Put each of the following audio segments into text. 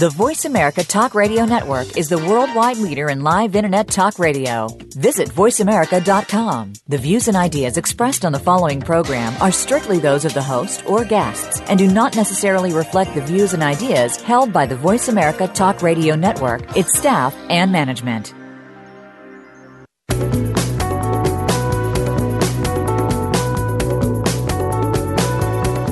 The Voice America Talk Radio Network is the worldwide leader in live Internet talk radio. Visit voiceamerica.com. The views and ideas expressed on the following program are strictly those of the host or guests and do not necessarily reflect the views and ideas held by the Voice America Talk Radio Network, its staff, and management.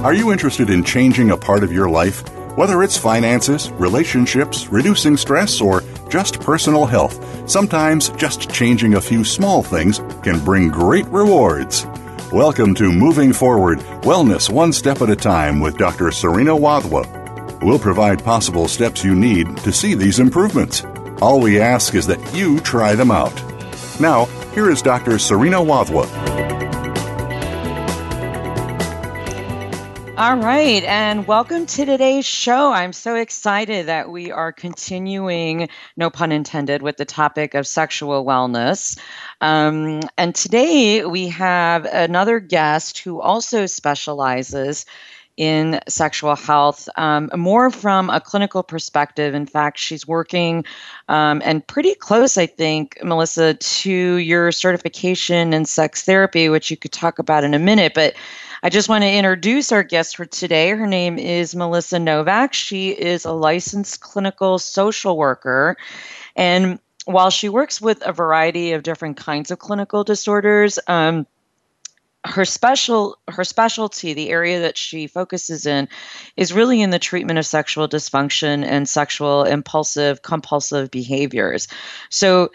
Are you interested in changing a part of your life? Whether it's finances, relationships, reducing stress, or just personal health, sometimes just changing a few small things can bring great rewards. Welcome to Moving Forward Wellness One Step at a Time with Dr. Serena Wadhwa. We'll provide possible steps you need to see these improvements. All we ask is that you try them out. Now, here is Dr. Serena Wadhwa. All right, and welcome to today's show. I'm so excited that we are continuing, no pun intended, with the topic of sexual wellness. Um, and today we have another guest who also specializes in sexual health, um, more from a clinical perspective. In fact, she's working um, and pretty close, I think, Melissa, to your certification in sex therapy, which you could talk about in a minute. But I just want to introduce our guest for today. Her name is Melissa Novak. She is a licensed clinical social worker. And while she works with a variety of different kinds of clinical disorders, um, her special her specialty the area that she focuses in is really in the treatment of sexual dysfunction and sexual impulsive compulsive behaviors so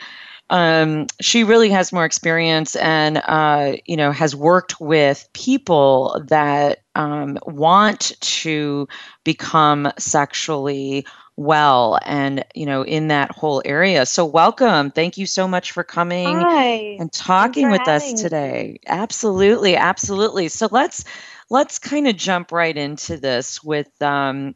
um, she really has more experience and uh, you know has worked with people that um, want to become sexually well and you know in that whole area. So welcome. Thank you so much for coming Hi. and talking with us today. Absolutely absolutely. So let's let's kind of jump right into this with um,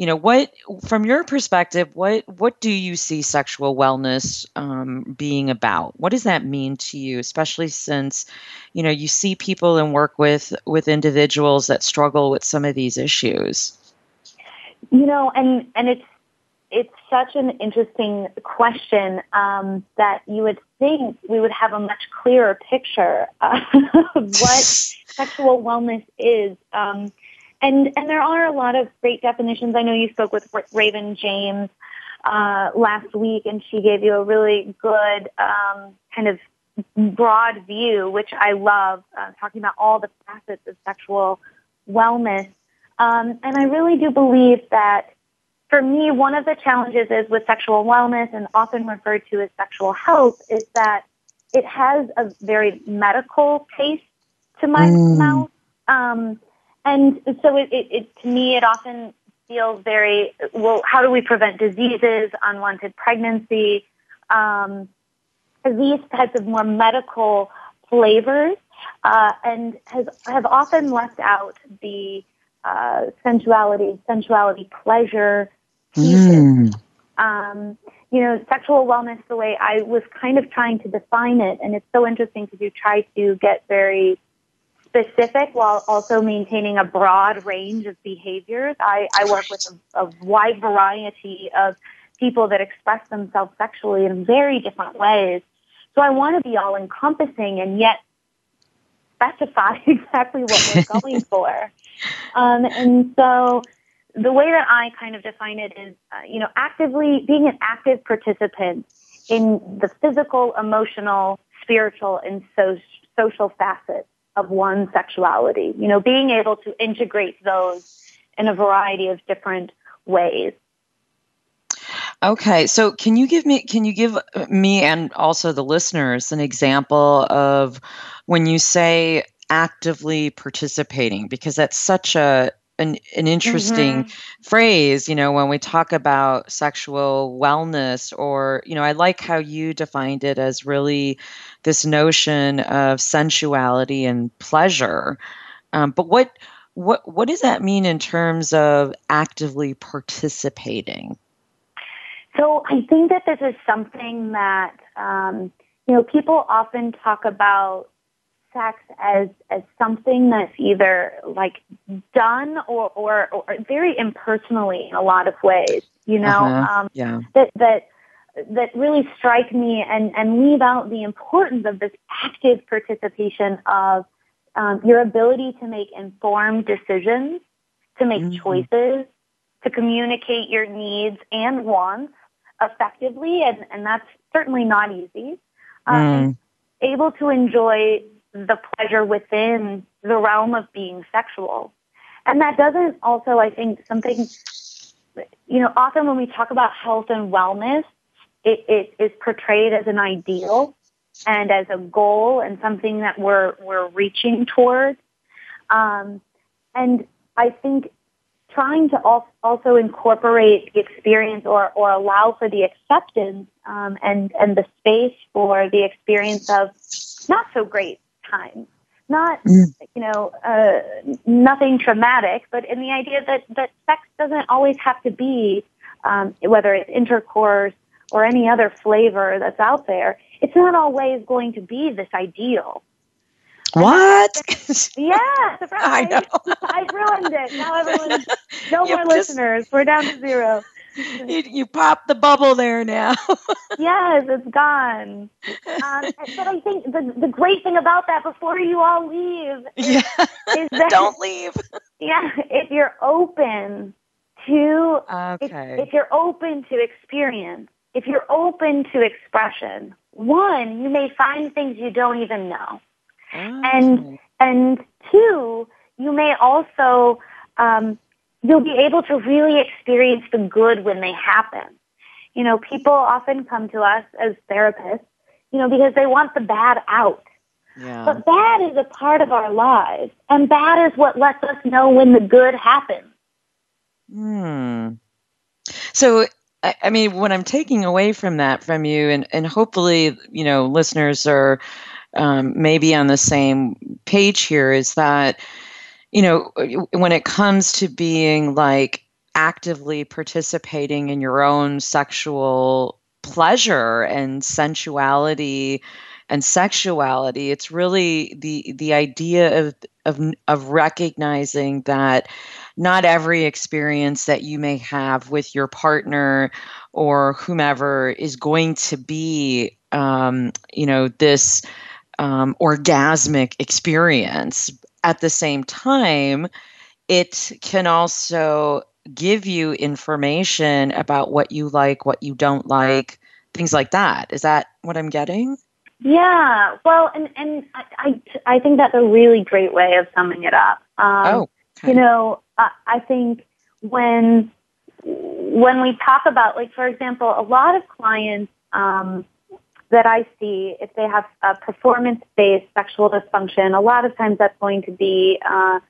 you know what from your perspective what what do you see sexual wellness um, being about? What does that mean to you especially since you know you see people and work with with individuals that struggle with some of these issues? You know and and it's it's such an interesting question um, that you would think we would have a much clearer picture of what sexual wellness is. Um, and and there are a lot of great definitions. I know you spoke with Raven James uh, last week, and she gave you a really good um, kind of broad view, which I love, uh, talking about all the facets of sexual wellness. Um, and I really do believe that for me, one of the challenges is with sexual wellness and often referred to as sexual health is that it has a very medical taste to my mm. mouth. Um, and so it, it, it, to me, it often feels very, well, how do we prevent diseases, unwanted pregnancy, um, these types of more medical flavors, uh, and has, have often left out the uh, sensuality, sensuality, pleasure Mm. Um, you know, sexual wellness, the way I was kind of trying to define it, and it's so interesting because you try to get very specific while also maintaining a broad range of behaviors. I, I work with a, a wide variety of people that express themselves sexually in very different ways. So I want to be all encompassing and yet specify exactly what we're going for. Um, and so the way that I kind of define it is, uh, you know, actively being an active participant in the physical, emotional, spiritual, and so, social facets of one's sexuality. You know, being able to integrate those in a variety of different ways. Okay, so can you give me can you give me and also the listeners an example of when you say actively participating because that's such a an, an interesting mm-hmm. phrase you know when we talk about sexual wellness or you know i like how you defined it as really this notion of sensuality and pleasure um, but what what what does that mean in terms of actively participating So I think that this is something that um, you know people often talk about sex as as something that's either like done or or, or very impersonally in a lot of ways. You know, uh-huh. um, yeah. that that that really strike me and and leave out the importance of this active participation of um, your ability to make informed decisions, to make mm-hmm. choices, to communicate your needs and wants effectively, and, and that's certainly not easy. Um, mm. Able to enjoy the pleasure within the realm of being sexual. And that doesn't also, I think, something, you know, often when we talk about health and wellness, it, it is portrayed as an ideal and as a goal and something that we're, we're reaching towards. Um, and I think trying to also incorporate the experience or, or allow for the acceptance um, and, and the space for the experience of not so great times. Not, mm. you know, uh, nothing traumatic, but in the idea that, that sex doesn't always have to be, um, whether it's intercourse or any other flavor that's out there, it's not always going to be this ideal. What? yeah, surprise. I know. I ruined it. Now everyone, no more just, listeners. We're down to zero. You, you popped the bubble there now. yes, it's gone. Um, but I think the, the great thing about that before you all leave is, yeah. is that, don't leave. Yeah, if you're open to, okay. if, if you're open to experience, if you're open to expression, one, you may find things you don't even know. And and two, you may also um, you'll be able to really experience the good when they happen. You know, people often come to us as therapists, you know, because they want the bad out. Yeah. But bad is a part of our lives, and bad is what lets us know when the good happens. Hmm. So, I, I mean, what I'm taking away from that from you, and, and hopefully, you know, listeners are um, maybe on the same page here is that you know when it comes to being like actively participating in your own sexual pleasure and sensuality and sexuality it's really the the idea of of of recognizing that not every experience that you may have with your partner or whomever is going to be um, you know this um, orgasmic experience. At the same time, it can also give you information about what you like, what you don't like, things like that. Is that what I'm getting? Yeah. Well, and and I I, I think that's a really great way of summing it up. Um, oh. Okay. You know, I, I think when when we talk about, like, for example, a lot of clients um, that I see if they have a performance-based sexual dysfunction, a lot of times that's going to be uh,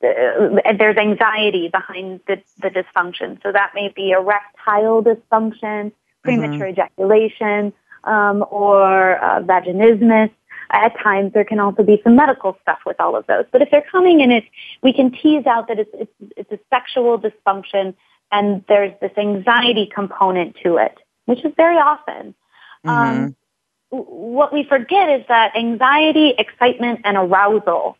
there's anxiety behind the, the dysfunction. So that may be erectile dysfunction, premature mm-hmm. ejaculation, um, or uh, vaginismus. At times, there can also be some medical stuff with all of those. But if they're coming in, it we can tease out that it's, it's, it's a sexual dysfunction, and there's this anxiety component to it, which is very often. Mm-hmm. Um, what we forget is that anxiety, excitement, and arousal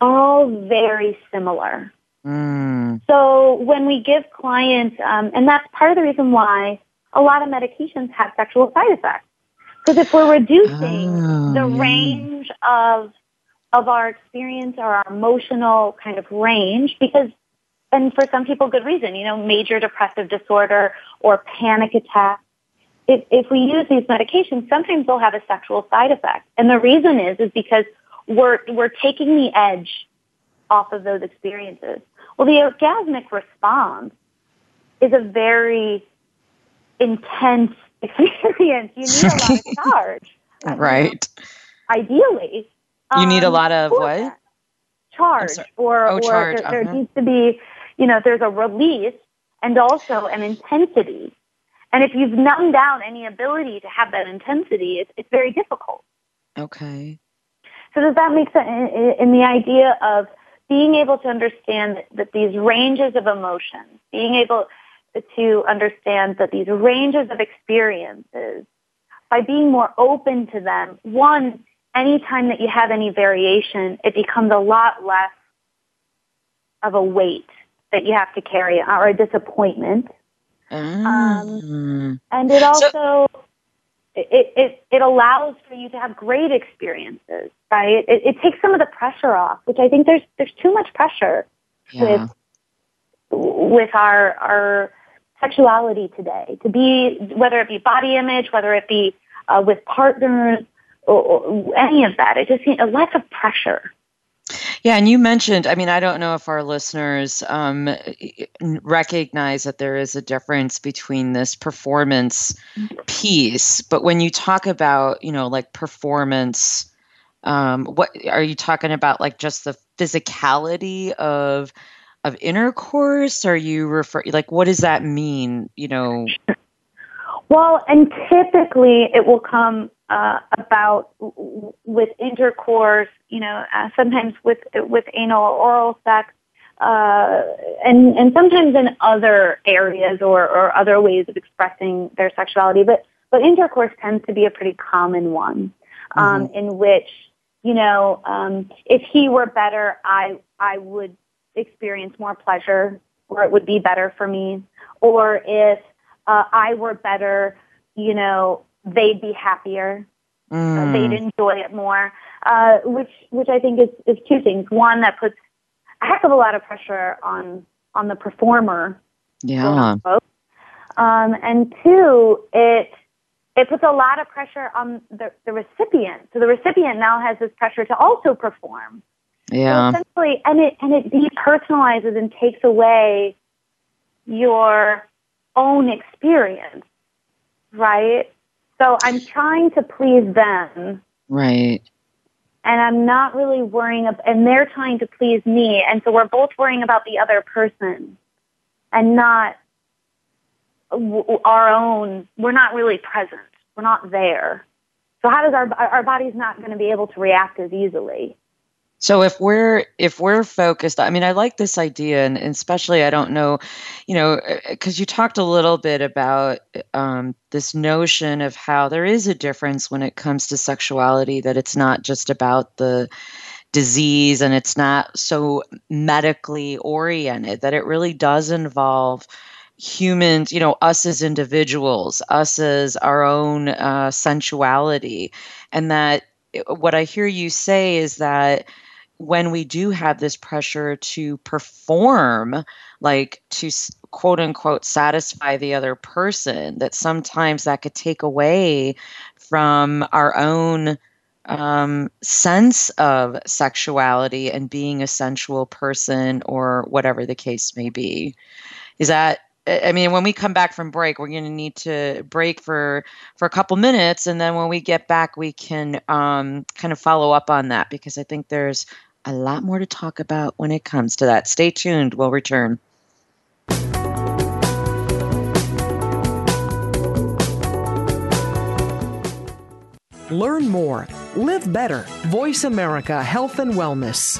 are all very similar. Mm. So when we give clients, um, and that's part of the reason why a lot of medications have sexual side effects. Because if we're reducing oh, the yeah. range of of our experience or our emotional kind of range, because and for some people, good reason, you know, major depressive disorder or panic attack if, if we use these medications, sometimes they'll have a sexual side effect. And the reason is, is because we're, we're taking the edge off of those experiences. Well, the orgasmic response is a very intense experience. You need a lot of charge. right. Ideally. You need a um, lot of what? Charge. Or, oh, or charge. There, there needs to be, you know, there's a release and also an intensity and if you've numbed down any ability to have that intensity, it's, it's very difficult. Okay. So does that make sense in, in the idea of being able to understand that, that these ranges of emotions, being able to understand that these ranges of experiences, by being more open to them, one, anytime that you have any variation, it becomes a lot less of a weight that you have to carry or a disappointment. Mm. Um, and it also so, it, it it allows for you to have great experiences, right? It, it takes some of the pressure off, which I think there's there's too much pressure yeah. with with our our sexuality today to be whether it be body image, whether it be uh, with partners, or, or any of that. It just a lack of pressure. Yeah, and you mentioned, I mean, I don't know if our listeners um, recognize that there is a difference between this performance piece, but when you talk about, you know, like performance, um, what are you talking about? Like just the physicality of of intercourse? Are you refer like what does that mean? You know. Well, and typically it will come uh, about with intercourse, you know, uh, sometimes with with anal or oral sex, uh, and and sometimes in other areas or, or other ways of expressing their sexuality. But but intercourse tends to be a pretty common one, um, mm-hmm. in which you know, um, if he were better, I I would experience more pleasure, or it would be better for me, or if uh, I were better, you know, they'd be happier. Mm. Uh, they'd enjoy it more. Uh, which which I think is is two things. One that puts a heck of a lot of pressure on on the performer. Yeah. Um, and two, it it puts a lot of pressure on the, the recipient. So the recipient now has this pressure to also perform. Yeah. So essentially, and it and it depersonalizes and takes away your own experience, right? So I'm trying to please them. Right. And I'm not really worrying, about, and they're trying to please me. And so we're both worrying about the other person and not w- our own, we're not really present. We're not there. So how does our, our body's not going to be able to react as easily? So if we're if we're focused, I mean, I like this idea, and, and especially I don't know, you know, because uh, you talked a little bit about um, this notion of how there is a difference when it comes to sexuality. That it's not just about the disease and it's not so medically oriented. That it really does involve humans, you know, us as individuals, us as our own uh, sensuality, and that uh, what I hear you say is that when we do have this pressure to perform, like to quote unquote satisfy the other person, that sometimes that could take away from our own um, sense of sexuality and being a sensual person or whatever the case may be. Is that I mean, when we come back from break, we're going to need to break for for a couple minutes, and then when we get back, we can um, kind of follow up on that because I think there's a lot more to talk about when it comes to that. Stay tuned. We'll return. Learn more. Live better. Voice America Health and Wellness.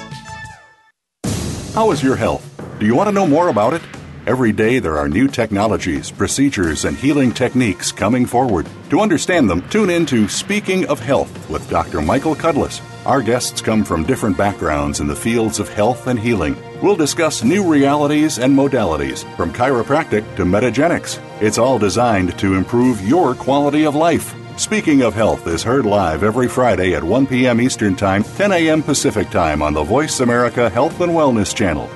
How is your health? Do you want to know more about it? Every day there are new technologies, procedures, and healing techniques coming forward. To understand them, tune in to Speaking of Health with Dr. Michael Cudlis. Our guests come from different backgrounds in the fields of health and healing. We'll discuss new realities and modalities, from chiropractic to metagenics. It's all designed to improve your quality of life. Speaking of Health is heard live every Friday at 1 p.m. Eastern Time, 10 a.m. Pacific Time on the Voice America Health and Wellness Channel.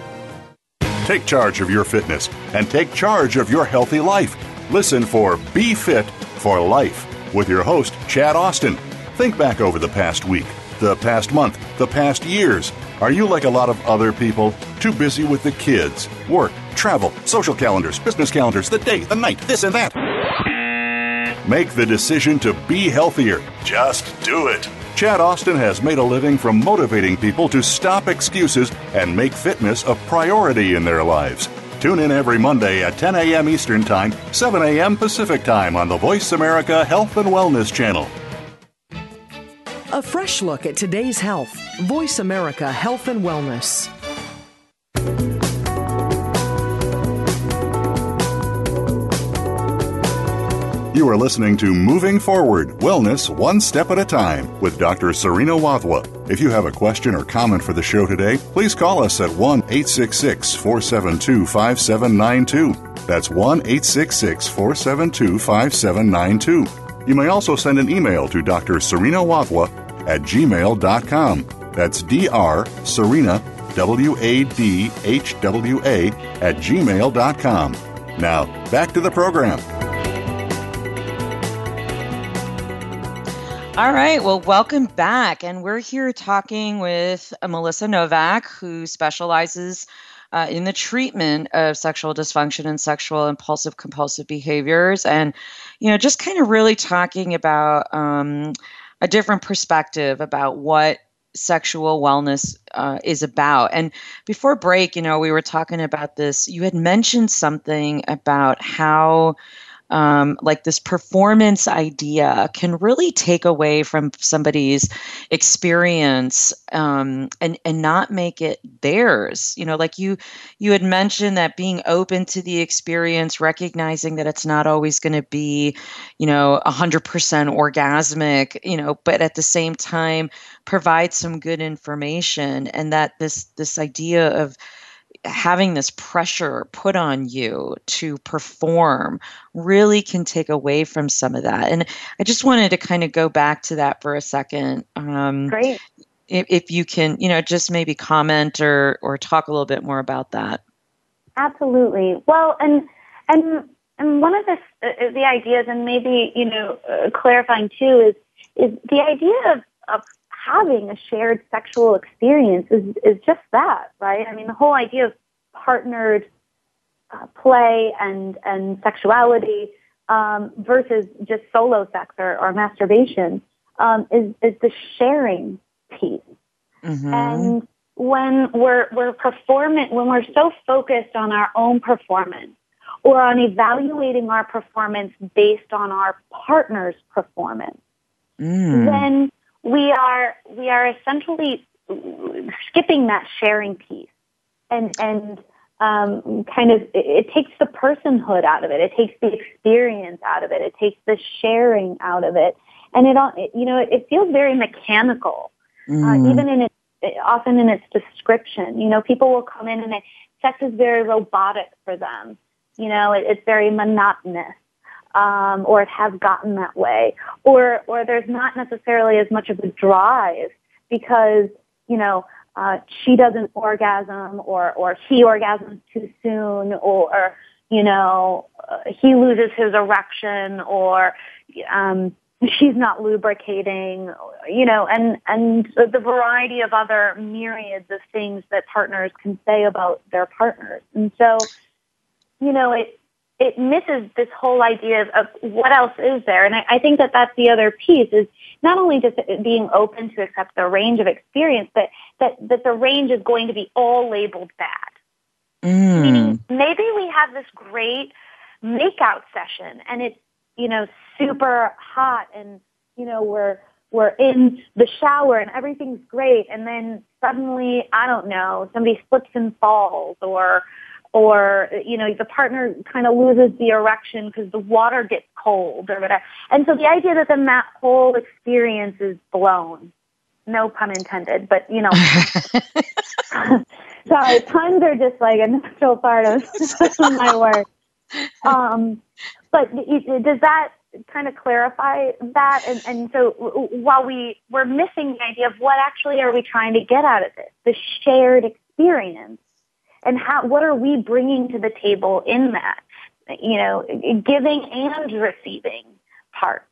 Take charge of your fitness and take charge of your healthy life. Listen for Be Fit for Life with your host, Chad Austin. Think back over the past week the past month, the past years? Are you like a lot of other people? Too busy with the kids, work, travel, social calendars, business calendars, the day, the night, this and that? Make the decision to be healthier. Just do it. Chad Austin has made a living from motivating people to stop excuses and make fitness a priority in their lives. Tune in every Monday at 10 a.m. Eastern Time, 7 a.m. Pacific Time on the Voice America Health and Wellness Channel. A fresh look at today's health. Voice America Health and Wellness. You are listening to Moving Forward Wellness One Step at a Time with Dr. Serena Wadhwa. If you have a question or comment for the show today, please call us at 1 866 472 5792. That's 1 866 472 5792. You may also send an email to Dr. Serena Wadhwa at gmail.com. That's Dr. Serena, W A D H W A, at gmail.com. Now, back to the program. All right. Well, welcome back. And we're here talking with Melissa Novak, who specializes uh, in the treatment of sexual dysfunction and sexual impulsive compulsive behaviors. And, you know, just kind of really talking about um, a different perspective about what sexual wellness uh, is about. And before break, you know, we were talking about this. You had mentioned something about how um, like this performance idea can really take away from somebody's experience um, and and not make it theirs. You know, like you you had mentioned that being open to the experience, recognizing that it's not always going to be, you know, hundred percent orgasmic. You know, but at the same time, provide some good information, and that this this idea of having this pressure put on you to perform really can take away from some of that. And I just wanted to kind of go back to that for a second. Um, Great. If, if you can, you know, just maybe comment or or talk a little bit more about that. Absolutely. Well, and and and one of the uh, the ideas, and maybe you know, uh, clarifying too, is is the idea of of having a shared sexual experience is, is just that, right? I mean, the whole idea of partnered uh, play and, and sexuality um, versus just solo sex or, or masturbation um, is, is the sharing piece. Mm-hmm. And when we're, we're performing, when we're so focused on our own performance or on evaluating our performance based on our partner's performance, mm. then we are we are essentially skipping that sharing piece and and um, kind of it, it takes the personhood out of it. It takes the experience out of it. It takes the sharing out of it, and it all you know it, it feels very mechanical, uh, mm. uh, even in its often in its description. You know, people will come in and it, sex is very robotic for them. You know, it, it's very monotonous um, or it has gotten that way, or or there's not necessarily as much of a drive because you know uh, she doesn't orgasm or or he orgasms too soon or you know uh, he loses his erection or um, she's not lubricating you know and and the variety of other myriads of things that partners can say about their partners. And so you know it it misses this whole idea of, of what else is there. And I, I, think that that's the other piece is not only just being open to accept the range of experience, but that, that the range is going to be all labeled bad. Mm. Meaning maybe we have this great makeout session and it's, you know, super hot and, you know, we're, we're in the shower and everything's great. And then suddenly, I don't know, somebody slips and falls or, or you know the partner kind of loses the erection because the water gets cold or whatever. And so the idea that then that whole experience is blown. No pun intended, but you know. sorry, puns are just like a natural part of my work. Um, but does that kind of clarify that? And, and so while we we're missing the idea of what actually are we trying to get out of this, the shared experience and how what are we bringing to the table in that? You know giving and receiving part.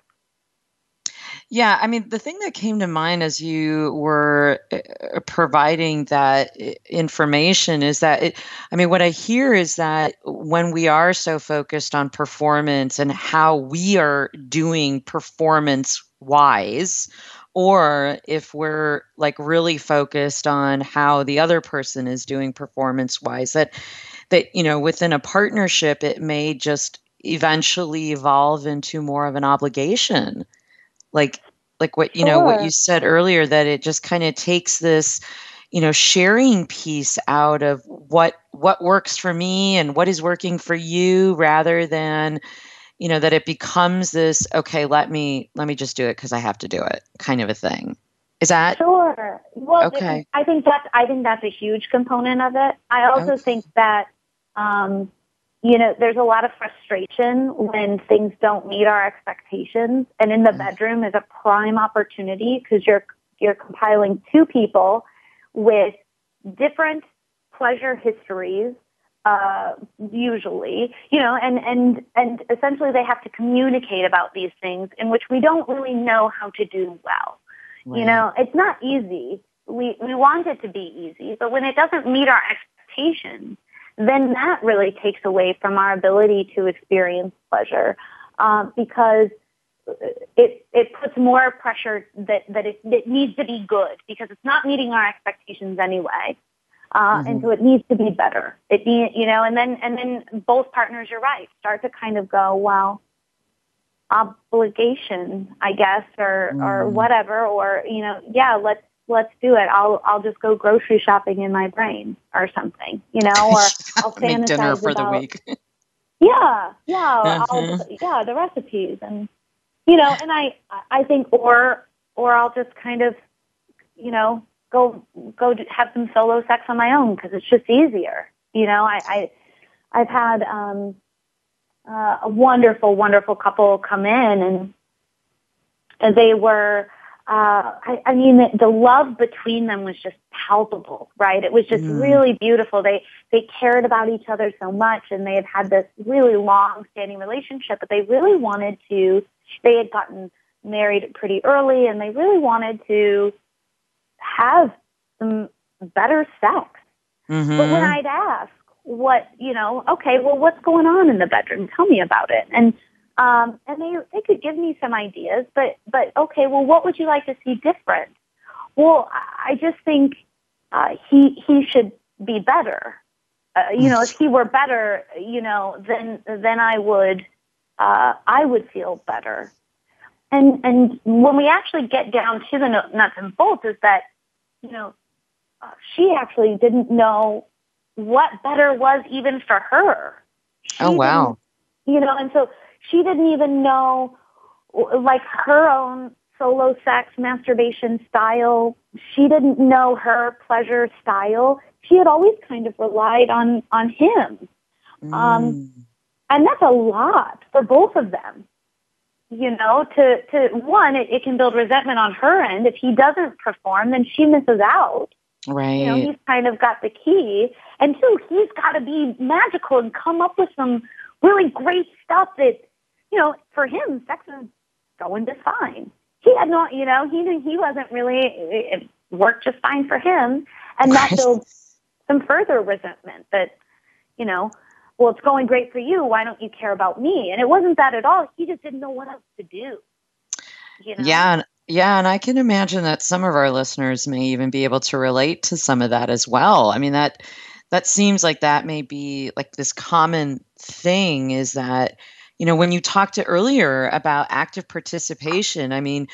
Yeah, I mean, the thing that came to mind as you were uh, providing that information is that it, I mean, what I hear is that when we are so focused on performance and how we are doing performance wise, or if we're like really focused on how the other person is doing performance wise that that you know within a partnership it may just eventually evolve into more of an obligation. Like like what you know what you said earlier that it just kind of takes this you know sharing piece out of what what works for me and what is working for you rather than you know that it becomes this okay let me let me just do it because i have to do it kind of a thing. Is that sure. Well okay. I think that's i think that's a huge component of it. I also okay. think that um you know there's a lot of frustration when things don't meet our expectations. And in the mm. bedroom is a prime opportunity because you're you're compiling two people with different pleasure histories uh, usually, you know, and, and, and essentially they have to communicate about these things in which we don't really know how to do well. Right. You know, it's not easy. We, we want it to be easy, but when it doesn't meet our expectations, then that really takes away from our ability to experience pleasure, um, because it it puts more pressure that that it, it needs to be good because it's not meeting our expectations anyway. Uh, mm-hmm. and so it needs to be better. It need, you know, and then and then both partners, you're right, start to kind of go, well, obligation, I guess, or mm. or whatever, or you know, yeah, let's let's do it. I'll I'll just go grocery shopping in my brain or something, you know, or I'll make dinner for about, the week. yeah, yeah, uh-huh. I'll, yeah, the recipes and you know, and I I think or or I'll just kind of you know go go have some solo sex on my own because it's just easier. You know, I, I I've had um, uh, a wonderful, wonderful couple come in, and, and they were. Uh, I, I mean, the, the love between them was just palpable, right? It was just mm. really beautiful. They they cared about each other so much, and they had had this really long-standing relationship. But they really wanted to. They had gotten married pretty early, and they really wanted to have some better sex. Mm-hmm. But when I'd ask what, you know, okay, well, what's going on in the bedroom? Tell me about it. And um, and they they could give me some ideas, but but okay, well, what would you like to see different? Well, I just think uh, he he should be better. Uh, you know, if he were better, you know, then then I would uh, I would feel better. And and when we actually get down to the nuts and bolts, is that you know, uh, she actually didn't know what better was even for her. She oh, wow. You know, and so she didn't even know like her own solo sex masturbation style. She didn't know her pleasure style. She had always kind of relied on on him. Um, mm. Um, and that's a lot for both of them you know, to, to one, it, it can build resentment on her end. If he doesn't perform, then she misses out. Right. You know, he's kind of got the key. And two, he's got to be magical and come up with some really great stuff that, you know, for him, sex is going just fine. He had not, you know, he he wasn't really, it worked just fine for him. And that builds some further resentment that, you know, well, it's going great for you. Why don't you care about me? And it wasn't that at all. He just didn't know what else to do. You know? Yeah. Yeah. And I can imagine that some of our listeners may even be able to relate to some of that as well. I mean, that, that seems like that may be like this common thing is that, you know, when you talked to earlier about active participation, I mean,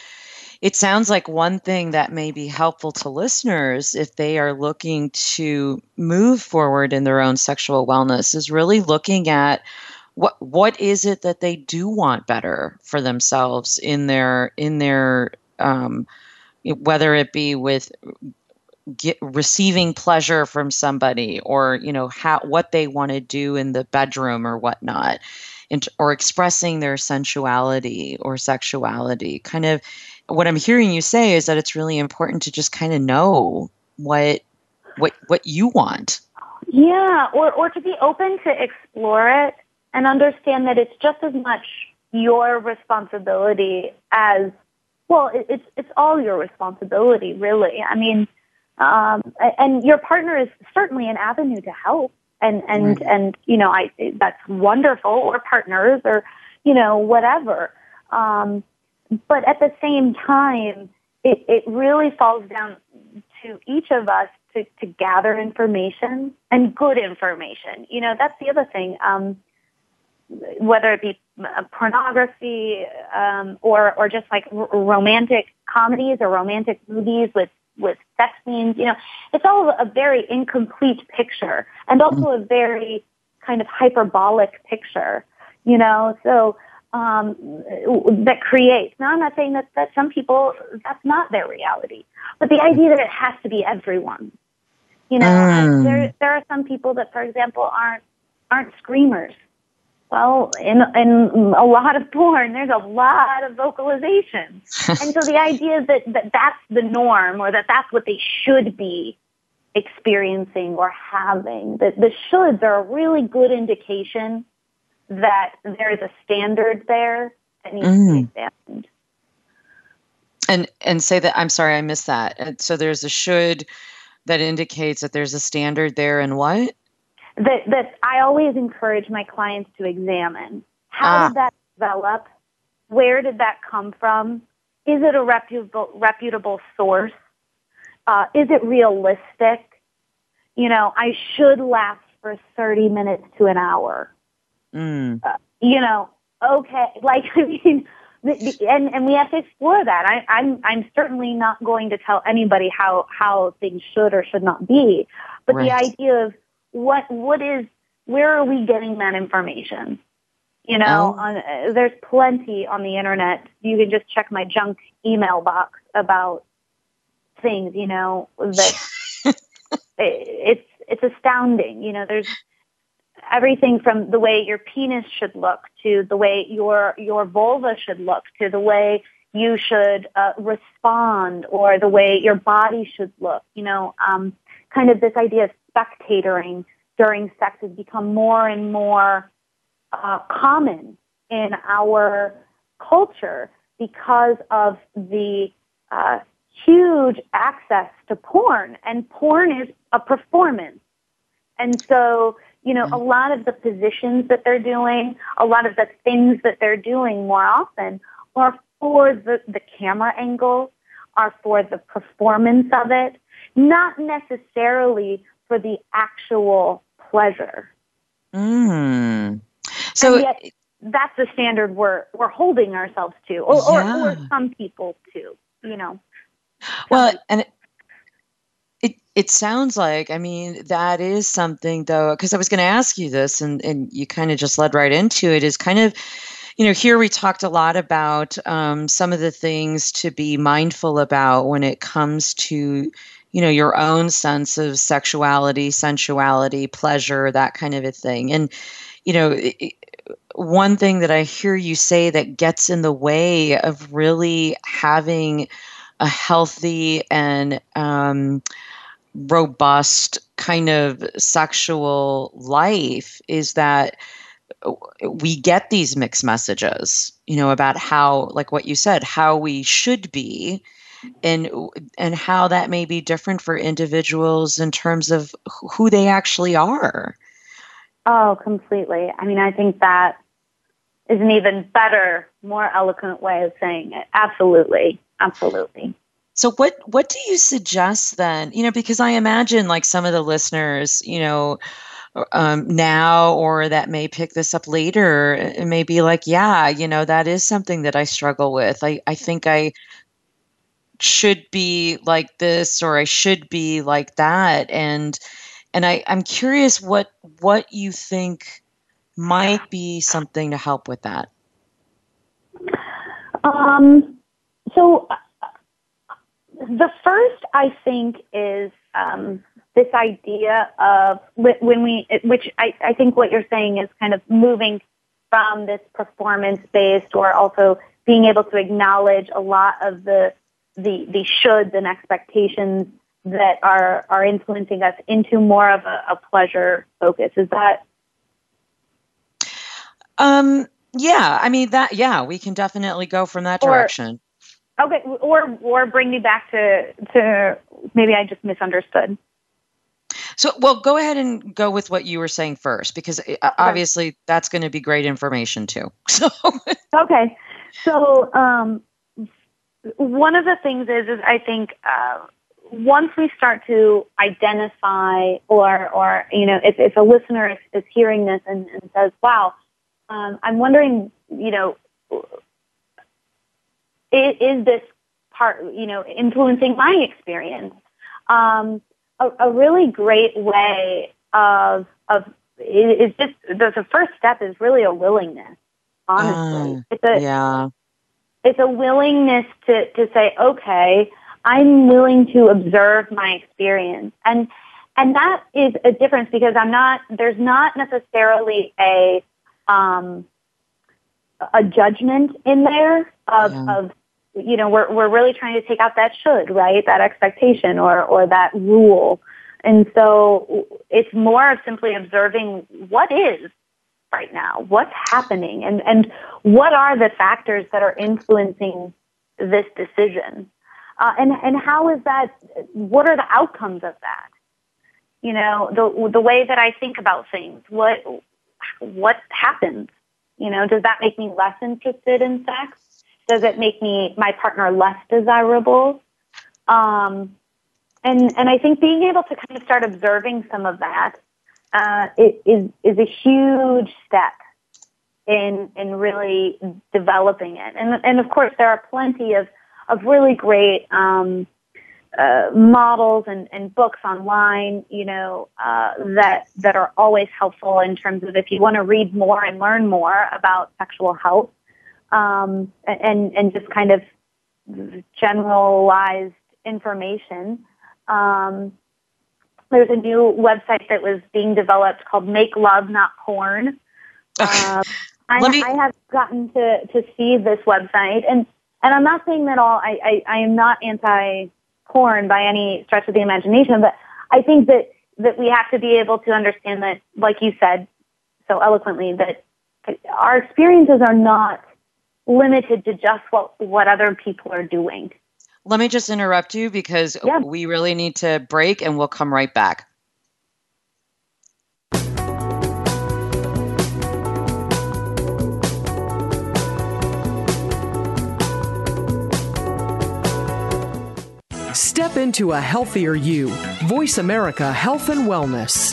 it sounds like one thing that may be helpful to listeners if they are looking to move forward in their own sexual wellness is really looking at what what is it that they do want better for themselves in their in their um, whether it be with get, receiving pleasure from somebody or you know how what they want to do in the bedroom or whatnot and, or expressing their sensuality or sexuality kind of what I'm hearing you say is that it's really important to just kind of know what what what you want. Yeah, or or to be open to explore it and understand that it's just as much your responsibility as well. It, it's it's all your responsibility, really. I mean, um, and your partner is certainly an avenue to help, and and right. and you know, I that's wonderful, or partners, or you know, whatever. Um, but at the same time, it, it really falls down to each of us to, to gather information and good information. You know, that's the other thing. Um, whether it be uh, pornography um, or or just like r- romantic comedies or romantic movies with with sex scenes, you know, it's all a very incomplete picture and also a very kind of hyperbolic picture. You know, so um, that creates. Now, I'm not saying that, that some people, that's not their reality, but the idea that it has to be everyone. You know, mm. there, there are some people that, for example, aren't, aren't screamers. Well, in, in a lot of porn, there's a lot of vocalization. and so the idea that, that that's the norm or that that's what they should be experiencing or having, that the shoulds are a really good indication that there is a standard there that needs mm. to be mm. examined. And and say that I'm sorry I missed that. And so there's a should that indicates that there's a standard there and what? That that I always encourage my clients to examine. How ah. did that develop? Where did that come from? Is it a reputable reputable source? Uh, is it realistic? You know, I should last for 30 minutes to an hour. Mm. Uh, you know, okay, like I mean, and and we have to explore that. I, I'm I'm certainly not going to tell anybody how how things should or should not be, but right. the idea of what what is where are we getting that information? You know, oh. on, uh, there's plenty on the internet. You can just check my junk email box about things. You know that it, it's it's astounding. You know, there's everything from the way your penis should look to the way your your vulva should look to the way you should uh, respond or the way your body should look. You know, um, kind of this idea of spectatoring during sex has become more and more uh, common in our culture because of the uh, huge access to porn, and porn is a performance. And so you know, a lot of the positions that they're doing, a lot of the things that they're doing more often are for the, the camera angle, are for the performance of it, not necessarily for the actual pleasure. Mm. So yet, that's the standard we're we're holding ourselves to, or, yeah. or, or some people to, you know. Well, and it sounds like, I mean, that is something though, because I was going to ask you this and, and you kind of just led right into it is kind of, you know, here we talked a lot about um, some of the things to be mindful about when it comes to, you know, your own sense of sexuality, sensuality, pleasure, that kind of a thing. And, you know, it, one thing that I hear you say that gets in the way of really having a healthy and, um, robust kind of sexual life is that we get these mixed messages you know about how like what you said how we should be and and how that may be different for individuals in terms of who they actually are. Oh completely. I mean i think that is an even better more eloquent way of saying it. Absolutely. Absolutely so what what do you suggest then? You know, because I imagine like some of the listeners, you know, um, now or that may pick this up later, it may be like, yeah, you know, that is something that I struggle with. I, I think I should be like this or I should be like that. And and I, I'm curious what what you think might be something to help with that. Um so the first, I think, is um, this idea of when we, which I, I think what you're saying is kind of moving from this performance based or also being able to acknowledge a lot of the the, the shoulds and expectations that are are influencing us into more of a, a pleasure focus. Is that? Um. Yeah. I mean that. Yeah, we can definitely go from that direction. Okay, or or bring me back to to maybe I just misunderstood. So, well, go ahead and go with what you were saying first, because uh, obviously that's going to be great information too. So, okay, so um, one of the things is, is I think uh, once we start to identify, or or you know, if, if a listener is, is hearing this and, and says, "Wow, um, I'm wondering," you know is this part, you know, influencing my experience? Um, a, a, really great way of of is just the, the first step is really a willingness. Honestly, Uh, it's a yeah. it's a willingness to to say, okay, I'm willing to observe my experience, and and that is a difference because I'm not. There's not necessarily a um, a judgment in there of Yeah. of you know we're we're really trying to take out that should right that expectation or or that rule, and so it's more of simply observing what is right now, what's happening, and and what are the factors that are influencing this decision, uh, and and how is that? What are the outcomes of that? You know, the the way that I think about things. What what happens? You know, does that make me less interested in sex? Does it make me my partner less desirable? Um, and and I think being able to kind of start observing some of that uh, is is a huge step in in really developing it. And and of course there are plenty of of really great um, uh, models and, and books online, you know, uh, that that are always helpful in terms of if you want to read more and learn more about sexual health, um, and and just kind of generalized information. Um, there's a new website that was being developed called Make Love Not Porn. Um, I, me- I have gotten to, to see this website, and and I'm not saying that all. I, I, I am not anti porn by any stretch of the imagination, but I think that that we have to be able to understand that, like you said so eloquently, that our experiences are not limited to just what what other people are doing. Let me just interrupt you because Yeah. we really need to break and we'll come right back. Step into a healthier you. Voice America Health and Wellness.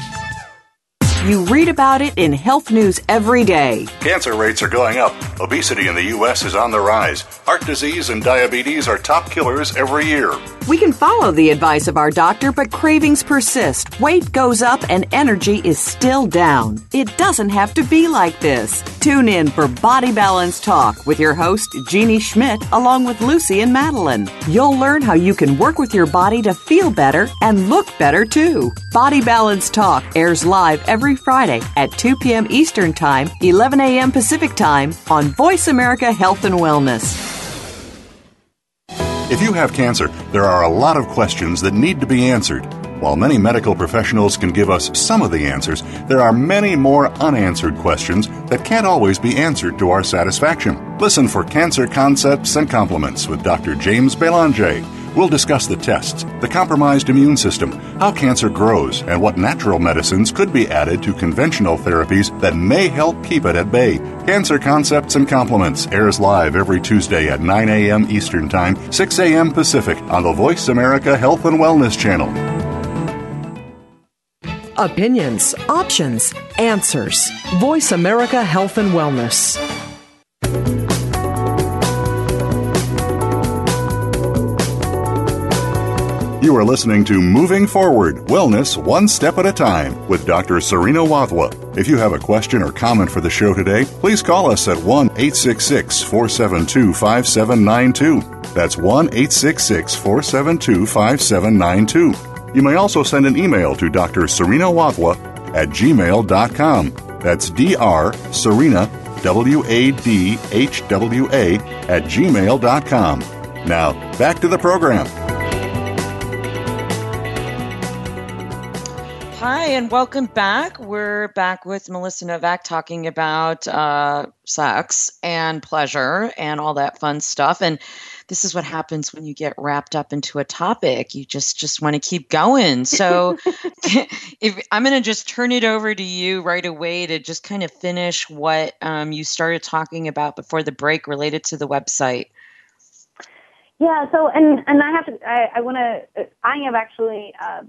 You read about it in health news every day. Cancer rates are going up. Obesity in the U.S. is on the rise. Heart disease and diabetes are top killers every year. We can follow the advice of our doctor, but cravings persist. Weight goes up and energy is still down. It doesn't have to be like this. Tune in for Body Balance Talk with your host, Jeannie Schmidt, along with Lucy and Madeline. You'll learn how you can work with your body to feel better and look better too. Body Balance Talk airs live every Friday at 2 p.m. Eastern Time, 11 a.m. Pacific Time on Voice America Health and Wellness. If you have cancer, there are a lot of questions that need to be answered. While many medical professionals can give us some of the answers, there are many more unanswered questions that can't always be answered to our satisfaction. Listen for Cancer Concepts and Compliments with Dr. James Belanger. We'll discuss the tests, the compromised immune system, how cancer grows, and what natural medicines could be added to conventional therapies that may help keep it at bay. Cancer Concepts and Compliments airs live every Tuesday at 9 a.m. Eastern Time, 6 a.m. Pacific on the Voice America Health and Wellness Channel. Opinions, options, answers. Voice America Health and Wellness. You are listening to Moving Forward Wellness One Step at a Time with Dr. Serena Wadhwa. If you have a question or comment for the show today, please call us at 1 866 472 5792. That's 1 866 472 5792. You may also send an email to Dr. Serena Wadhwa at gmail.com. That's Dr. Serena, W A D H W A, at gmail.com. Now, back to the program. Hi, and welcome back. We're back with Melissa Novak talking about uh, sex and pleasure and all that fun stuff. And this is what happens when you get wrapped up into a topic. You just just want to keep going. So, if I'm going to just turn it over to you right away to just kind of finish what um, you started talking about before the break related to the website. Yeah. So, and and I have to. I, I want to. I have actually. Uh,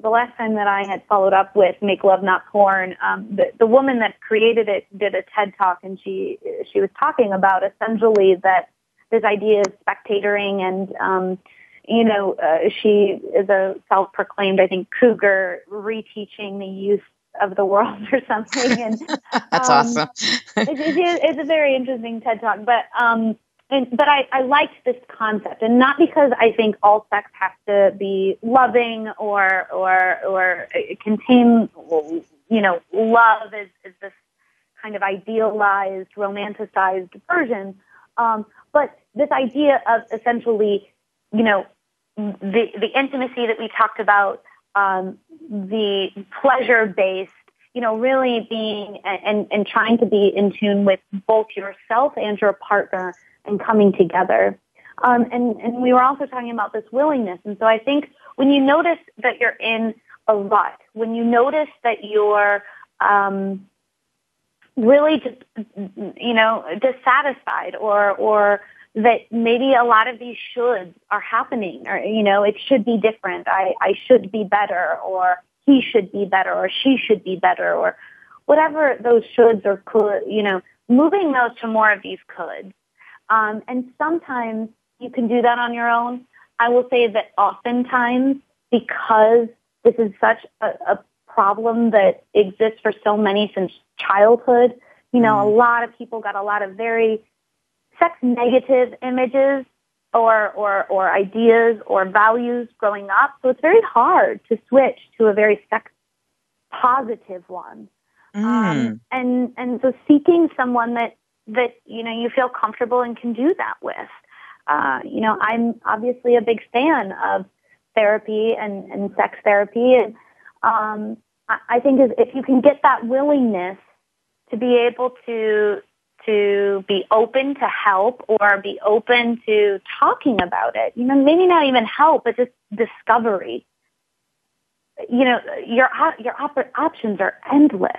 the last time that I had followed up with Make Love Not Porn, um, the, the woman that created it did a TED talk, and she she was talking about essentially that this idea of spectatoring, and um, you know, uh, she is a self-proclaimed, I think, cougar, reteaching the youth of the world or something. And that's um, awesome. it, it, it's a very interesting TED talk, but um, and but I, I liked this concept, and not because I think all sex has to be loving or or or contain, you know, love is, is this kind of idealized, romanticized version. Um, but this idea of essentially, you know, the the intimacy that we talked about, um, the pleasure based, you know, really being and and trying to be in tune with both yourself and your partner and coming together. Um, and and we were also talking about this willingness, and so I think when you notice that you're in a rut, when you notice that you're um, really just you know dissatisfied or or that maybe a lot of these shoulds are happening or you know it should be different i i should be better or he should be better or she should be better or whatever those shoulds or could you know moving those to more of these coulds um, and sometimes you can do that on your own i will say that oftentimes because this is such a, a problem that exists for so many since childhood. You know, mm. a lot of people got a lot of very sex negative images or, or, or ideas or values growing up. So it's very hard to switch to a very sex positive one. Mm. Um, and, and so seeking someone that, that, you know, you feel comfortable and can do that with. Uh, you know, I'm obviously a big fan of therapy and, and sex therapy. And, um, I think is if you can get that willingness to be able to to be open to help or be open to talking about it. You know, maybe not even help, but just discovery. You know, your your op- options are endless.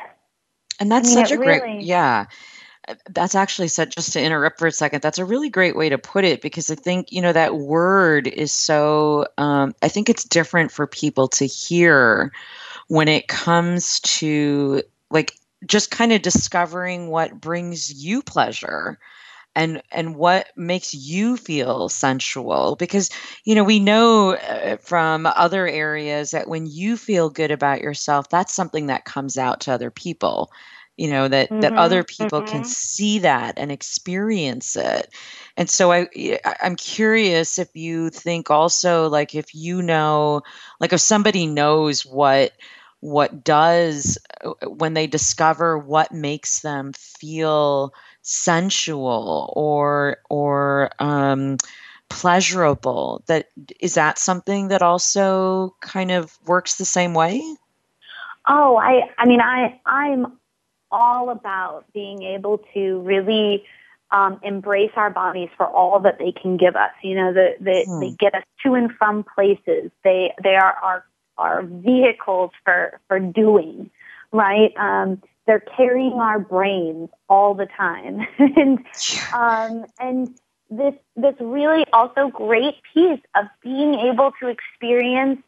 And that's I mean, such a really, great yeah. That's actually said just to interrupt for a second. That's a really great way to put it because I think you know that word is so. Um, I think it's different for people to hear when it comes to like just kind of discovering what brings you pleasure and and what makes you feel sensual. Because you know we know uh, from other areas that when you feel good about yourself that's something that comes out to other people. You know that mm-hmm, that other people mm-hmm. can see that and experience it. And so i i'm curious if you think also like if you know like if somebody knows what what does when they discover what makes them feel sensual or or um, pleasurable that is that something that also kind of works the same way oh i i mean i i'm all about being able to really um, embrace our bodies for all that they can give us. You know, the, the, hmm. they get us to and from places. They they are our are vehicles for, for doing, right? Um, they're carrying our brains all the time. and, um, and this, this really also great piece of being able to experience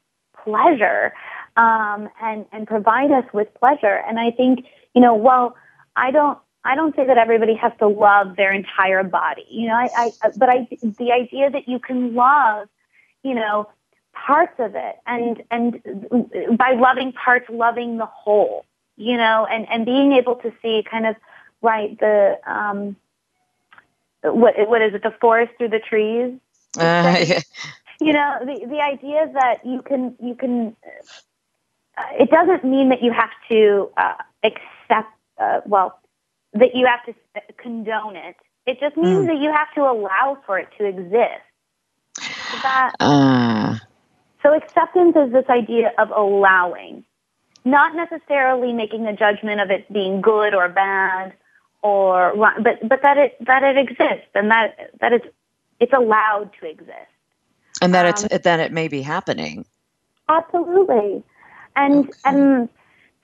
pleasure, um, and, and provide us with pleasure. And I think, you know, well, I don't, I don't say that everybody has to love their entire body, you know, I, I, but I, the idea that you can love, you know, parts of it and and by loving parts loving the whole you know and and being able to see kind of right the um what what is it the forest through the trees uh, yeah. you know the the idea that you can you can uh, it doesn't mean that you have to uh, accept uh, well that you have to condone it it just means mm. that you have to allow for it to exist that uh. So acceptance is this idea of allowing, not necessarily making a judgment of it being good or bad, or but but that it that it exists and that that it's it's allowed to exist, and that um, it's that it may be happening. Absolutely, and okay. and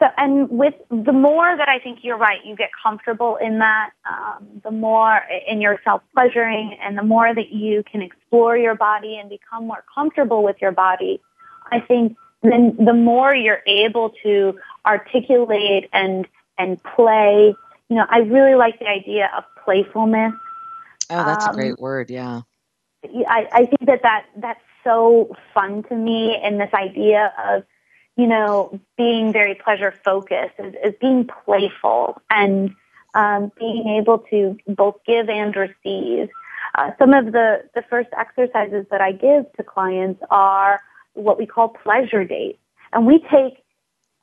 so, and with the more that I think you're right, you get comfortable in that, um, the more in your self pleasuring, and the more that you can explore your body and become more comfortable with your body, I think then the more you're able to articulate and and play. You know, I really like the idea of playfulness. Oh, that's um, a great word. Yeah. I, I think that, that that's so fun to me, and this idea of you know, being very pleasure focused, is, is being playful and um, being able to both give and receive. Uh, some of the, the first exercises that I give to clients are what we call pleasure dates. And we take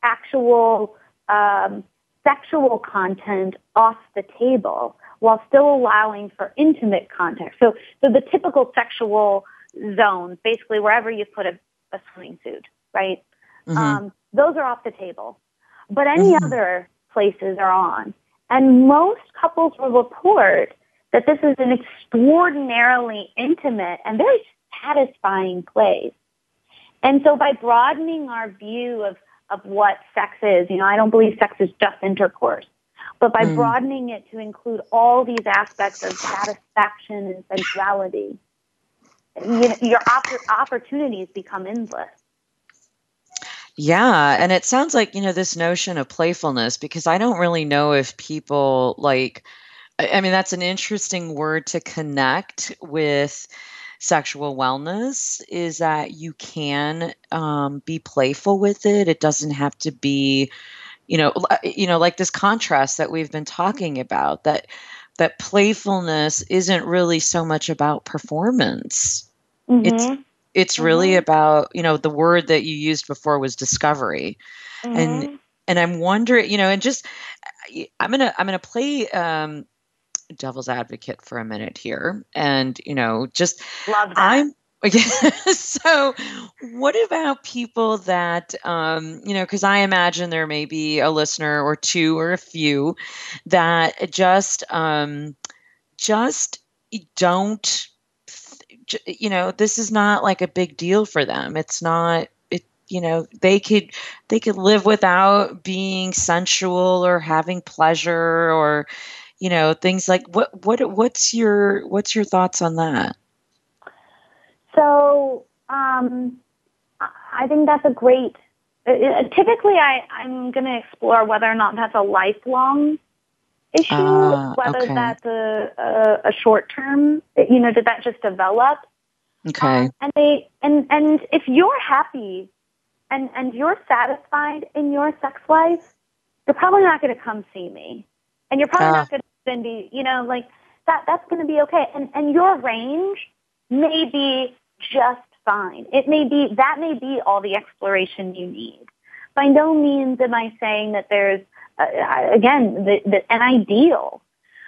actual um, sexual content off the table while still allowing for intimate contact. So, so the typical sexual zone, basically wherever you put a, a swimming suit, right? Mm-hmm. Um, those are off the table. But any mm-hmm. other places are on. And most couples will report that this is an extraordinarily intimate and very satisfying place. And so by broadening our view of, of what sex is, you know, I don't believe sex is just intercourse, but by mm. broadening it to include all these aspects of satisfaction and sensuality, you your opp- opportunities become endless. Yeah, and it sounds like, you know, this notion of playfulness because I don't really know if people like I mean that's an interesting word to connect with sexual wellness is that you can um, be playful with it. It doesn't have to be, you know, you know, like this contrast that we've been talking about. That that playfulness isn't really so much about performance. Mm-hmm. It's it's mm-hmm. really about you know the word that you used before was discovery mm-hmm. and and i'm wondering you know and just i'm gonna i'm gonna play um devil's advocate for a minute here and you know just love that i'm so what about people that um, you know because i imagine there may be a listener or two or a few that just um, just don't you know this is not like a big deal for them. It's not it you know they could they could live without being sensual or having pleasure or you know things like what what what's your what's your thoughts on that? So um i think that's a great uh, uh typically i i'm going to explore whether or not that's a lifelong issue, uh, whether okay. that's a, a, a short term, you know, did that just develop? Okay. Um, and they and and if you're happy and and you're satisfied in your sex life, you're probably not going to come see me, and you're probably uh, not going to be, you know, like that. That's going to be okay, and and your range may be just fine. It may be that may be all the exploration you need. By no means am I saying that there's uh, again, the, the, an ideal.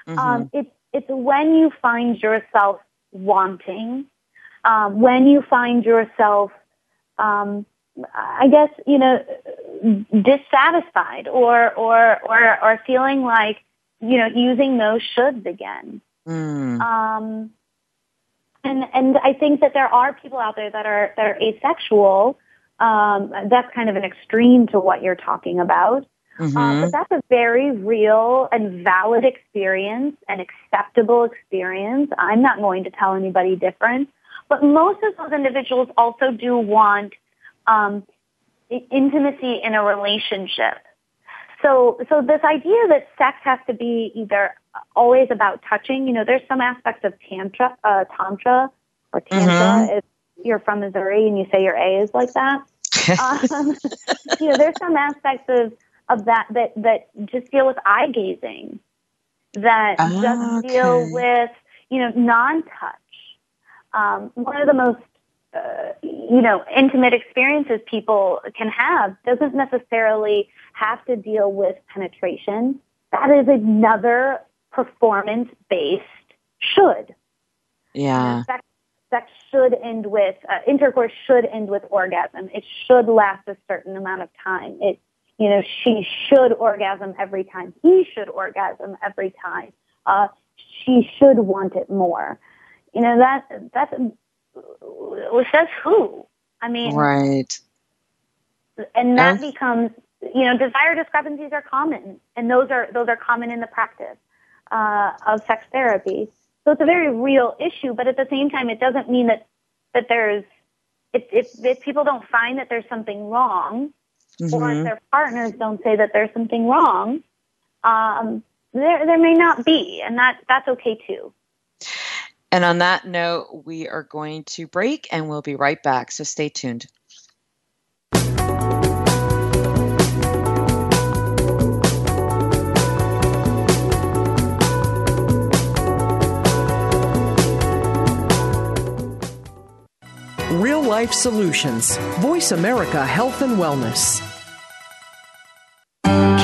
Mm-hmm. Um, it's it's when you find yourself wanting, um, when you find yourself, um, I guess you know, dissatisfied or or or or feeling like you know using those shoulds again. Mm. Um, and and I think that there are people out there that are that are asexual. Um, that's kind of an extreme to what you're talking about. Mm-hmm. Uh, but that's a very real and valid experience, an acceptable experience. I'm not going to tell anybody different. But most of those individuals also do want um, intimacy in a relationship. So, so this idea that sex has to be either always about touching, you know, there's some aspects of tantra, uh, tantra or tantra. Mm-hmm. If you're from Missouri and you say your A is like that, um, you know, there's some aspects of of that that that just deal with eye gazing, that oh, just okay. deal with you know non-touch. Um, one of the most uh, you know intimate experiences people can have doesn't necessarily have to deal with penetration. That is another performance-based should. Yeah. Sex, sex should end with uh, intercourse should end with orgasm. It should last a certain amount of time. It you know, she should orgasm every time. He should orgasm every time. Uh, she should want it more. You know, that, that's, says who? I mean, right. And that becomes, you know, desire discrepancies are common and those are, those are common in the practice, uh, of sex therapy. So it's a very real issue, but at the same time, it doesn't mean that, that there's, if, if, if people don't find that there's something wrong, mm-hmm. or their partners don't say that there's something wrong, um, there there may not be, and that that's okay too. And on that note, we are going to break, and we'll be right back. So stay tuned. Real Life Solutions, Voice America Health and Wellness.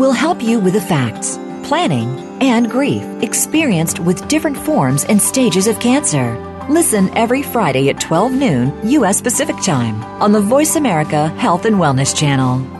will help you with the facts, planning, and grief experienced with different forms and stages of cancer. Listen every Friday at 12 noon U.S. Pacific Time on the Voice America Health and Wellness Channel.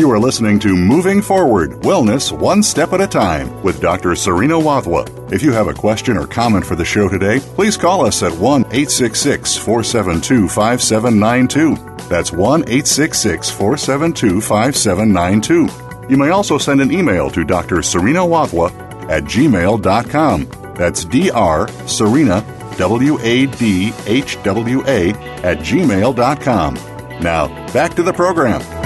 You are listening to Moving Forward Wellness One Step at a Time with Dr. Serena Wadhwa. If you have a question or comment for the show today, please call us at 1 866 472 5792. That's 1 866 472 5792. You may also send an email to Dr. Serena Wadhwa at gmail.com. That's Dr. Serena, W A D H W A, at gmail.com. Now, back to the program.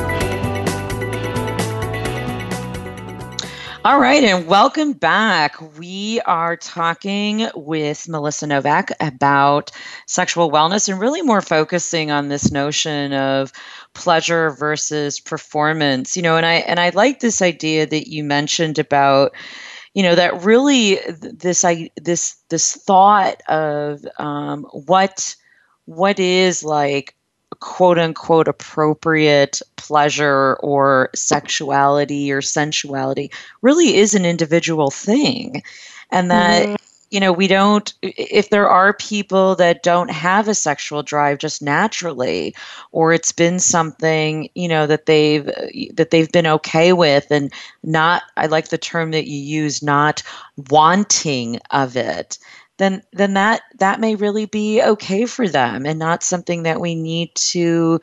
All right, and welcome back. We are talking with Melissa Novak about sexual wellness and really more focusing on this notion of pleasure versus performance. You know, and I and I like this idea that you mentioned about you know that really this I this this thought of um, what what is like quote unquote appropriate pleasure or sexuality or sensuality really is an individual thing. And that, mm-hmm. you know, we don't, if there are people that don't have a sexual drive just naturally, or it's been something, you know, that they've, that they've been okay with and not, I like the term that you use, not wanting of it then then that that may really be okay for them and not something that we need to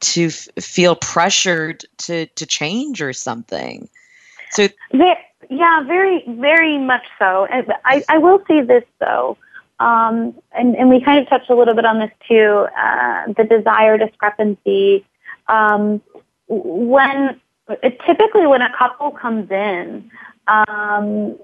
to f- feel pressured to to change or something. So yeah very very much so. I i will say this though um, and, and we kind of touched a little bit on this too uh, the desire discrepancy. Um, when typically when a couple comes in um,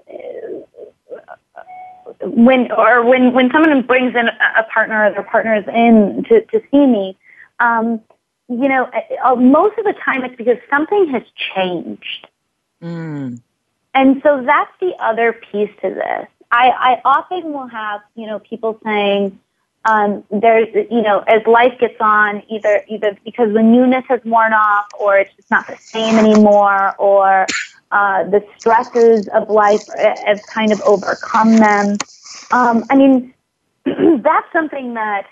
when or when when someone brings in a partner or their partners in to to see me, um, you know, uh, most of the time it's because something has changed. Mm. And so that's the other piece to this. I, I often will have, you know, people saying, um, there's, you know, as life gets on, either, either because the newness has worn off or it's just not the same anymore or, uh, the stresses of life have kind of overcome them. Um, I mean, that's something that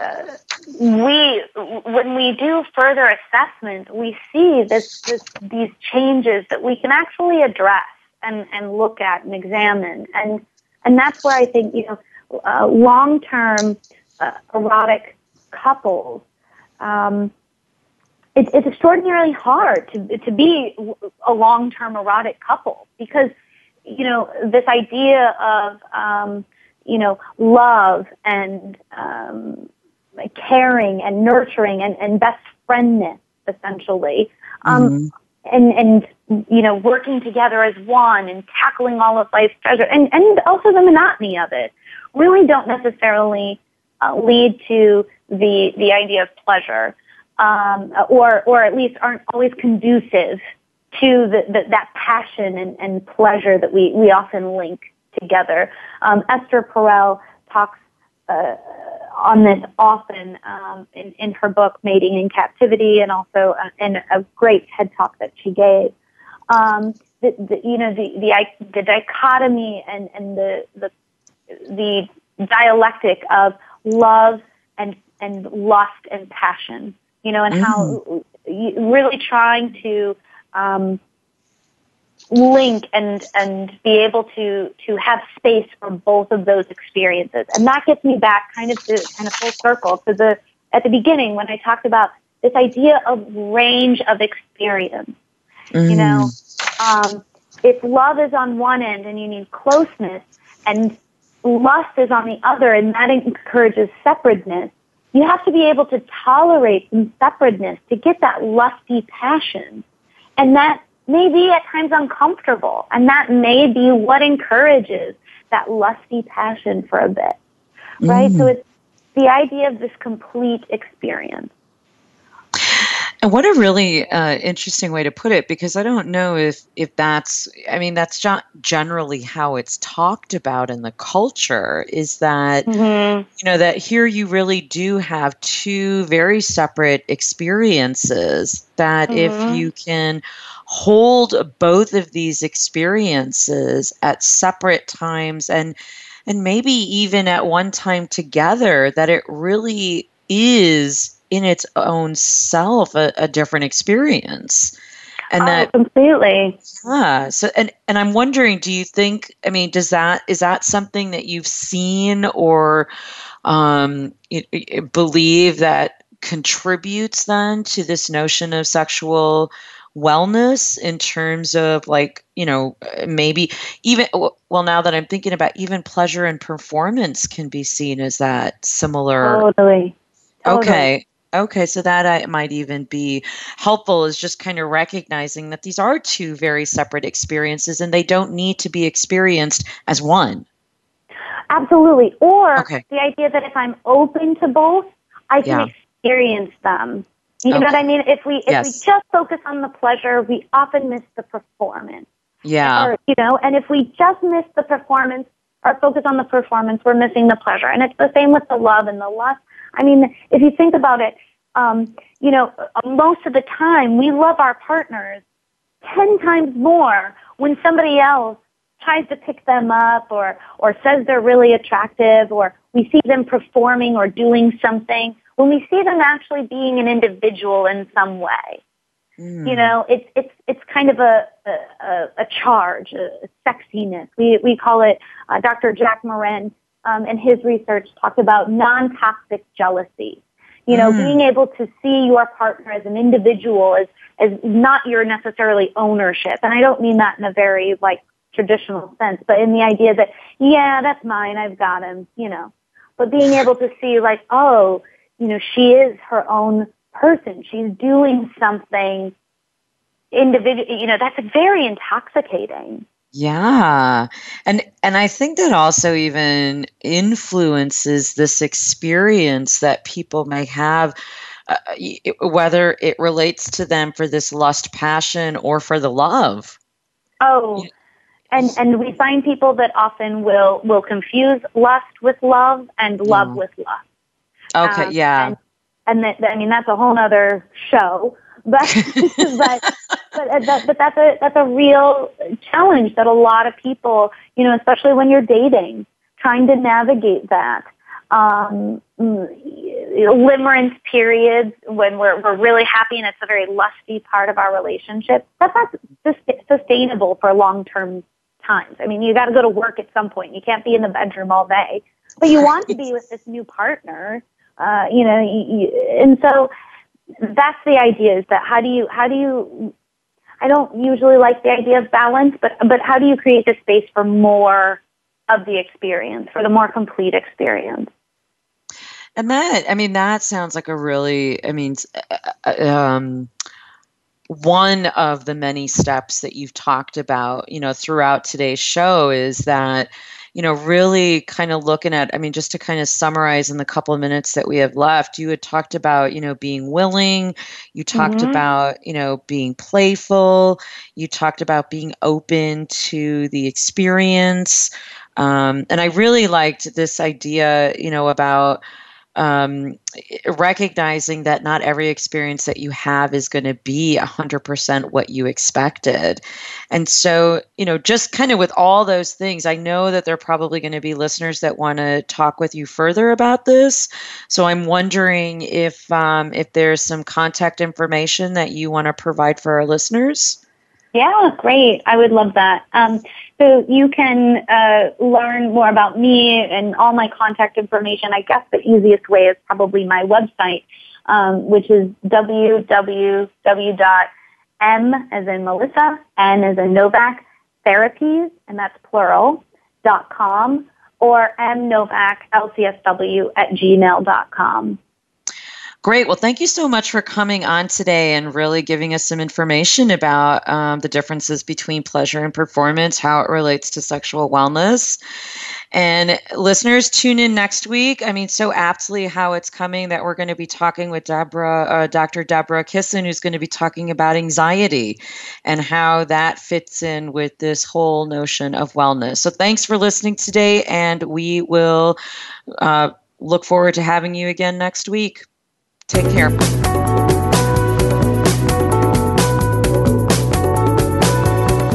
uh, we, when we do further assessment, we see this, this, these changes that we can actually address and, and look at and examine. And, and that's where I think, you know, uh, long-term uh, erotic couples, um, it, it's extraordinarily hard to, to be a long-term erotic couple because, you know, this idea of, um, you know, love and um, caring and nurturing and, and best friendness, essentially. Um, mm-hmm. And, and, you know, working together as one and tackling all of life's treasure and, and also the monotony of it really don't necessarily uh, lead to the, the idea of pleasure, um, or, or at least aren't always conducive to the, the, that passion and, and pleasure that we, we often link together. Um, Esther Perel talks uh, on this often um, in, in her book Mating in Captivity and also uh, in a great TED talk that she gave. Um, the, the you know the the the dichotomy and and the the the dialectic of love and and lust and passion. You know, and mm. how really trying to um, link and and be able to to have space for both of those experiences. And that gets me back kind of to kind of full circle to the at the beginning when I talked about this idea of range of experience. Mm. You know, um, if love is on one end and you need closeness, and lust is on the other, and that encourages separateness, you have to be able to tolerate some separateness to get that lusty passion. And that may be at times uncomfortable. And that may be what encourages that lusty passion for a bit. Right? Mm. So it's the idea of this complete experience. What a really uh, interesting way to put it, because I don't know if if that's, I mean, that's not generally how it's talked about in the culture. Is that mm-hmm. you know that here you really do have two very separate experiences. That mm-hmm. if you can hold both of these experiences at separate times and and maybe even at one time together, that it really is in its own self a, a different experience. And oh, that completely. Yeah so and and i'm wondering do you think i mean does that is that something that you've seen or um you, you believe that contributes then to this notion of sexual wellness in terms of like you know maybe even well now that i'm thinking about even pleasure and performance can be seen as that similar totally, totally. okay Okay, so that I, might even be helpful is just kind of recognizing that these are two very separate experiences and they don't need to be experienced as one. Absolutely. Or okay. the idea that if I'm open to both, I can yeah. experience them. You okay. know what I mean? If we if yes. we just focus on the pleasure, we often miss the performance. Yeah. Or, you know, and if we just miss the performance or focus on the performance, we're missing the pleasure. And it's the same with the love and the lust. I mean, if you think about it, um, you know, most of the time we love our partners 10 times more when somebody else tries to pick them up or, or says they're really attractive or we see them performing or doing something when we see them actually being an individual in some way. Mm. You know, it's it's it's kind of a a, a charge, a, sexiness. We we call it. Uh, Dr. Jack Morin um, in his research talked about non-toxic jealousy. You know, mm. being able to see your partner as an individual as as not your necessarily ownership, and I don't mean that in a very like traditional sense, but in the idea that yeah, that's mine, I've got him. You know, but being able to see like oh, you know, she is her own person. She's doing something individual. You know, that's very intoxicating. Yeah. And and I think that also even influences this experience that people may have uh, whether it relates to them for this lust passion or for the love. Oh. And and we find people that often will will confuse lust with love and love mm. with lust. Okay, um, yeah. And, and that, I mean that's a whole other show. But but but, uh, that, but that's a that's a real challenge that a lot of people, you know, especially when you're dating, trying to navigate that. Um, limerence periods when we're we're really happy and it's a very lusty part of our relationship. That's not sustainable for long term times. I mean, you got to go to work at some point. You can't be in the bedroom all day, but you want to be with this new partner. Uh, you know, you, you, and so that's the idea is that how do you how do you I don't usually like the idea of balance, but but how do you create the space for more of the experience, for the more complete experience? And that, I mean, that sounds like a really, I mean, uh, uh, um, one of the many steps that you've talked about, you know, throughout today's show is that you know, really kind of looking at, I mean, just to kind of summarize in the couple of minutes that we have left, you had talked about, you know, being willing, you talked mm-hmm. about, you know, being playful, you talked about being open to the experience. Um, and I really liked this idea, you know, about um, recognizing that not every experience that you have is going to be 100% what you expected. And so, you know, just kind of with all those things, I know that there are probably going to be listeners that want to talk with you further about this. So I'm wondering if um, if there's some contact information that you want to provide for our listeners. Yeah, great. I would love that. Um, so you can uh, learn more about me and all my contact information. I guess the easiest way is probably my website, um, which is www.m as in Melissa, N as in Novak, therapies, and that's plural, dot com, or mnovak, lcsw at gmail dot com. Great. Well, thank you so much for coming on today and really giving us some information about um, the differences between pleasure and performance, how it relates to sexual wellness. And listeners, tune in next week. I mean, so aptly how it's coming that we're going to be talking with Deborah, uh, Dr. Deborah Kissen, who's going to be talking about anxiety and how that fits in with this whole notion of wellness. So thanks for listening today, and we will uh, look forward to having you again next week. Take care.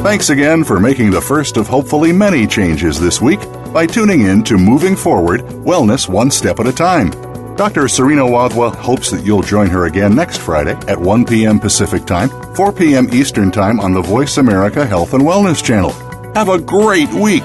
Thanks again for making the first of hopefully many changes this week by tuning in to Moving Forward Wellness One Step at a Time. Dr. Serena Wadhwa hopes that you'll join her again next Friday at 1 p.m. Pacific Time, 4 p.m. Eastern Time on the Voice America Health and Wellness Channel. Have a great week!